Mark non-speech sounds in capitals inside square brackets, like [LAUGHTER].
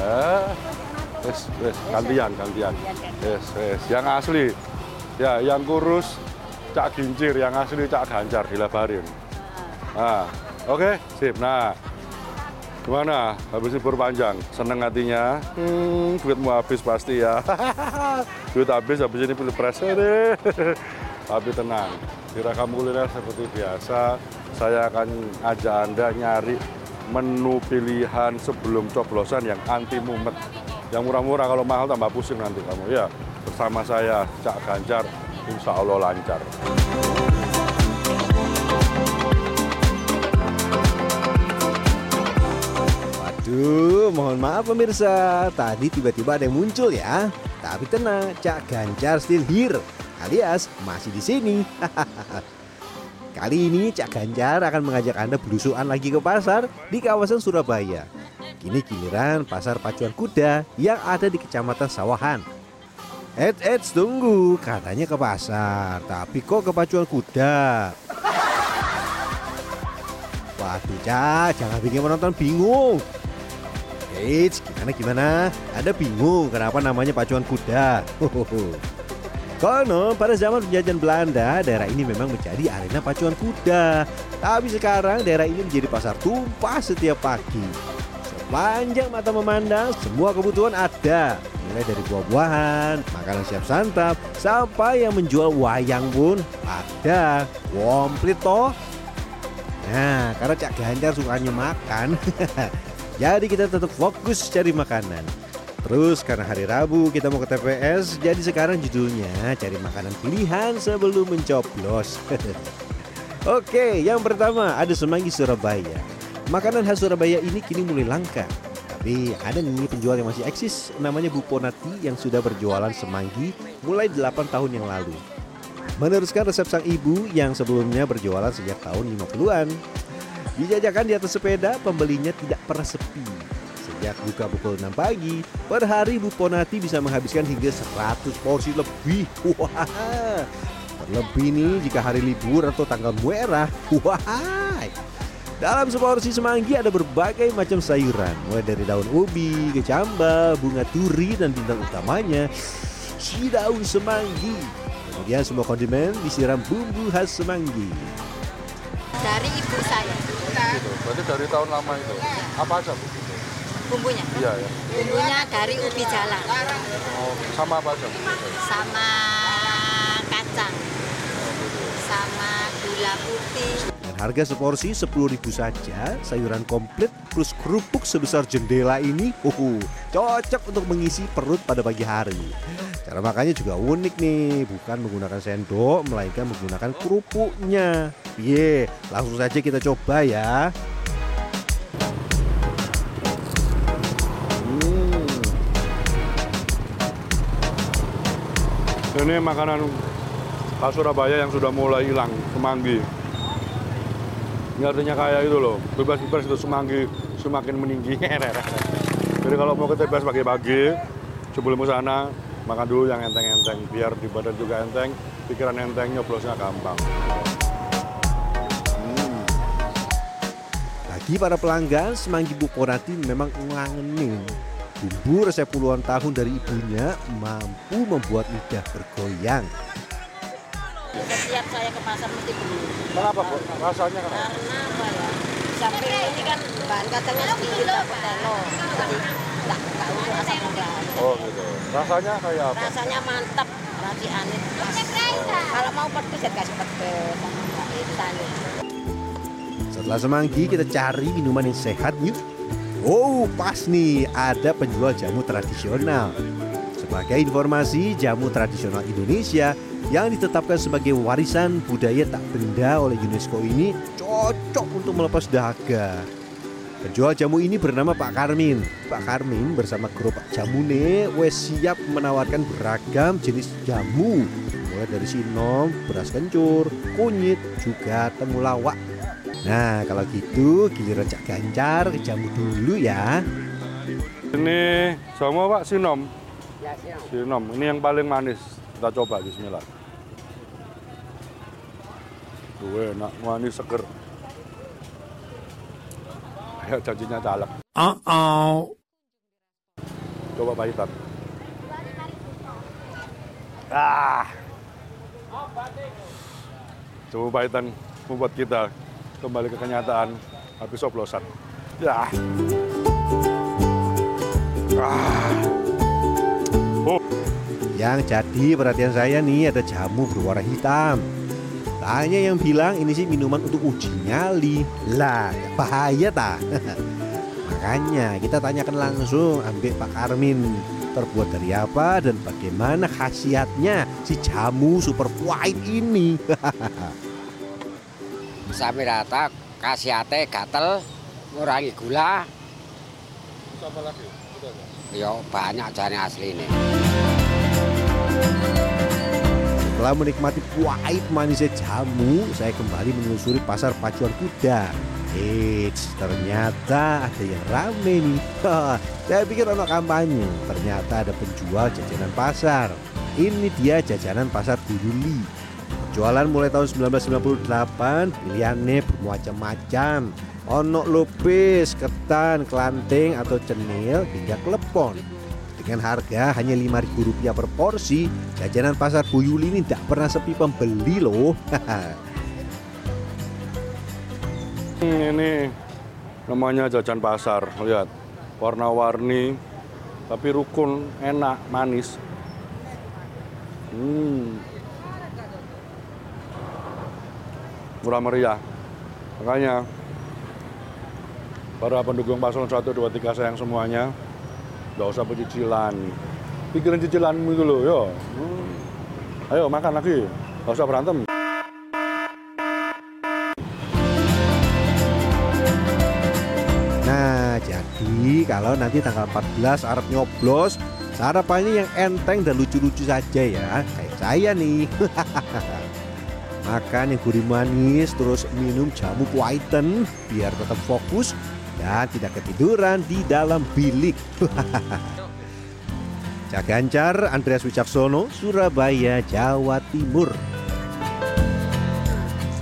Eh, wes, wes, gantian, gantian. Yes, yes, yang asli. Ya, yang kurus Cak Gincir, yang asli Cak Ganjar dilebarin. Nah, oke, sip. Nah, gimana? Habis libur panjang, seneng hatinya? Hmm, duitmu habis pasti ya. [LAUGHS] Duit habis, habis ini pilpres deh. [LAUGHS] Tapi tenang, Direkam kuliner seperti biasa, saya akan ajak Anda nyari menu pilihan sebelum coblosan yang anti mumet. Yang murah-murah, kalau mahal tambah pusing nanti kamu. Ya, bersama saya, Cak Ganjar, insya Allah lancar. Waduh, mohon maaf pemirsa, tadi tiba-tiba ada yang muncul ya. Tapi tenang, Cak Ganjar still here, alias masih di sini. [LAUGHS] Kali ini Cak Ganjar akan mengajak Anda belusuan lagi ke pasar di kawasan Surabaya. Kini giliran pasar pacuan kuda yang ada di Kecamatan Sawahan. Ed, Ed, tunggu, katanya ke pasar, tapi kok ke pacuan kuda? Waduh, Cak, jangan bikin penonton bingung. Eits, gimana gimana? Ada bingung kenapa namanya pacuan kuda? Kono, pada zaman penjajahan Belanda, daerah ini memang menjadi arena pacuan kuda. Tapi sekarang daerah ini menjadi pasar tumpah setiap pagi. Sepanjang mata memandang, semua kebutuhan ada. Mulai dari buah-buahan, makanan siap santap, sampai yang menjual wayang pun ada. Komplit toh. Nah, karena Cak Ganjar sukanya makan, [LAUGHS] jadi kita tetap fokus cari makanan. Terus karena hari Rabu kita mau ke TPS, jadi sekarang judulnya cari makanan pilihan sebelum mencoblos. [LAUGHS] Oke, yang pertama ada semanggi Surabaya. Makanan khas Surabaya ini kini mulai langka. Tapi ada nih penjual yang masih eksis, namanya Bu Ponati yang sudah berjualan semanggi mulai 8 tahun yang lalu. Meneruskan resep sang ibu yang sebelumnya berjualan sejak tahun 50-an. Dijajakan di atas sepeda, pembelinya tidak pernah sepi. Sejak buka pukul 6 pagi, per hari Bu Ponati bisa menghabiskan hingga 100 porsi lebih. [LAUGHS] Wah, terlebih nih jika hari libur atau tanggal merah. Wah, dalam seporsi semanggi ada berbagai macam sayuran, mulai dari daun ubi, kecambah, bunga turi, dan bintang utamanya si daun semanggi. Kemudian semua kondimen disiram bumbu khas semanggi. dari ibu saya Gitu. Berarti dari tahun lama itu. Apa aja Bu? Bumbunya Iya ya. bumbunya dari ubi jalan Oh, sama apa aja? Sama kacang sama gula putih Dan harga seporsi 10.000 saja, sayuran komplit plus kerupuk sebesar jendela ini, uhu, cocok untuk mengisi perut pada pagi hari. Cara makannya juga unik nih, bukan menggunakan sendok, melainkan menggunakan kerupuknya. Ye, langsung saja kita coba ya. Ini makanan khas Surabaya yang sudah mulai hilang, semanggi. Ini artinya kayak itu loh, bebas-bebas itu semanggi semakin meninggi. [LAUGHS] Jadi kalau mau ke TPS pagi-pagi, sebelum ke sana, makan dulu yang enteng-enteng. Biar di badan juga enteng, pikiran enteng, nyoblosnya gampang. Hmm. Bagi para pelanggan, semanggi Bu Ponati memang ngangenin. Bumbu resep puluhan tahun dari ibunya mampu membuat lidah bergoyang. setiap saya ke pasar mesti beli Kenapa, Bu? Rasanya kenapa? karena apa ya samping ini kan bahan kacangnya sedikit dapat telo jadi nggak nggak untuk asam urat Oh gitu. Rasanya kayak apa? rasanya mantap rasi anit pas kalau mau pedes ya kasih pedes sama nggak itu Setelah semanggi, kita cari minuman yang sehat yuk. Oh, pas nih, ada penjual jamu tradisional. Sebagai informasi, jamu tradisional Indonesia yang ditetapkan sebagai warisan budaya tak benda oleh UNESCO ini cocok untuk melepas dahaga. Penjual jamu ini bernama Pak Karmin. Pak Karmin bersama grup Jamune wes siap menawarkan beragam jenis jamu mulai dari sinom, beras kencur, kunyit, juga temulawak. Nah, kalau gitu giliran Cak Ganjar ke jamu dulu ya. Ini sama Pak Sinom. Sinom. Ini yang paling manis. Kita coba Bismillah. Tuh enak, manis seger. kayak janjinya caleg. Uh-oh. Coba pahitan. Ah. Coba pahitan membuat kita kembali ke kenyataan habis oplosan. Ya. Ah. Oh. Yang jadi perhatian saya nih ada jamu berwarna hitam. Tanya yang bilang ini sih minuman untuk uji nyali. Lah, bahaya tak? [LAUGHS] Makanya kita tanyakan langsung ambil Pak Karmin terbuat dari apa dan bagaimana khasiatnya si jamu super white ini. [LAUGHS] Sami rata, khasiate gatel, ngurangi gula, Apa lagi? yo banyak jane asline. Setelah menikmati white manisnya jamu, saya kembali menelusuri pasar pacuan kuda. Eits, ternyata ada yang rame nih. [LAUGHS] saya pikir ono kampanye, ternyata ada penjual jajanan pasar. Ini dia jajanan pasar Dululi. Jualan mulai tahun 1998, pilihannya bermacam-macam. Ono lupis, ketan, kelanting, atau cenil, hingga klepon. Dengan harga hanya Rp5.000 per porsi, jajanan pasar Bu Yuli ini tidak pernah sepi pembeli loh. [LAUGHS] Ini namanya jajan pasar, lihat warna-warni, tapi rukun, enak, manis. Hmm. Murah meriah. Makanya para pendukung paslon 1, 2, 3 sayang semuanya, nggak usah pecicilan. Pikirin cicilanmu itu loh, yo. Hmm. Ayo makan lagi, nggak usah berantem. Nah, jadi kalau nanti tanggal 14 Arab nyoblos, sarapannya yang enteng dan lucu-lucu saja ya, kayak saya nih. [LAUGHS] Makan yang gurih manis, terus minum jamu whiten biar tetap fokus dan tidak ketiduran di dalam bilik. [LAUGHS] Cagancar, Andreas Wicaksono, Surabaya, Jawa Timur.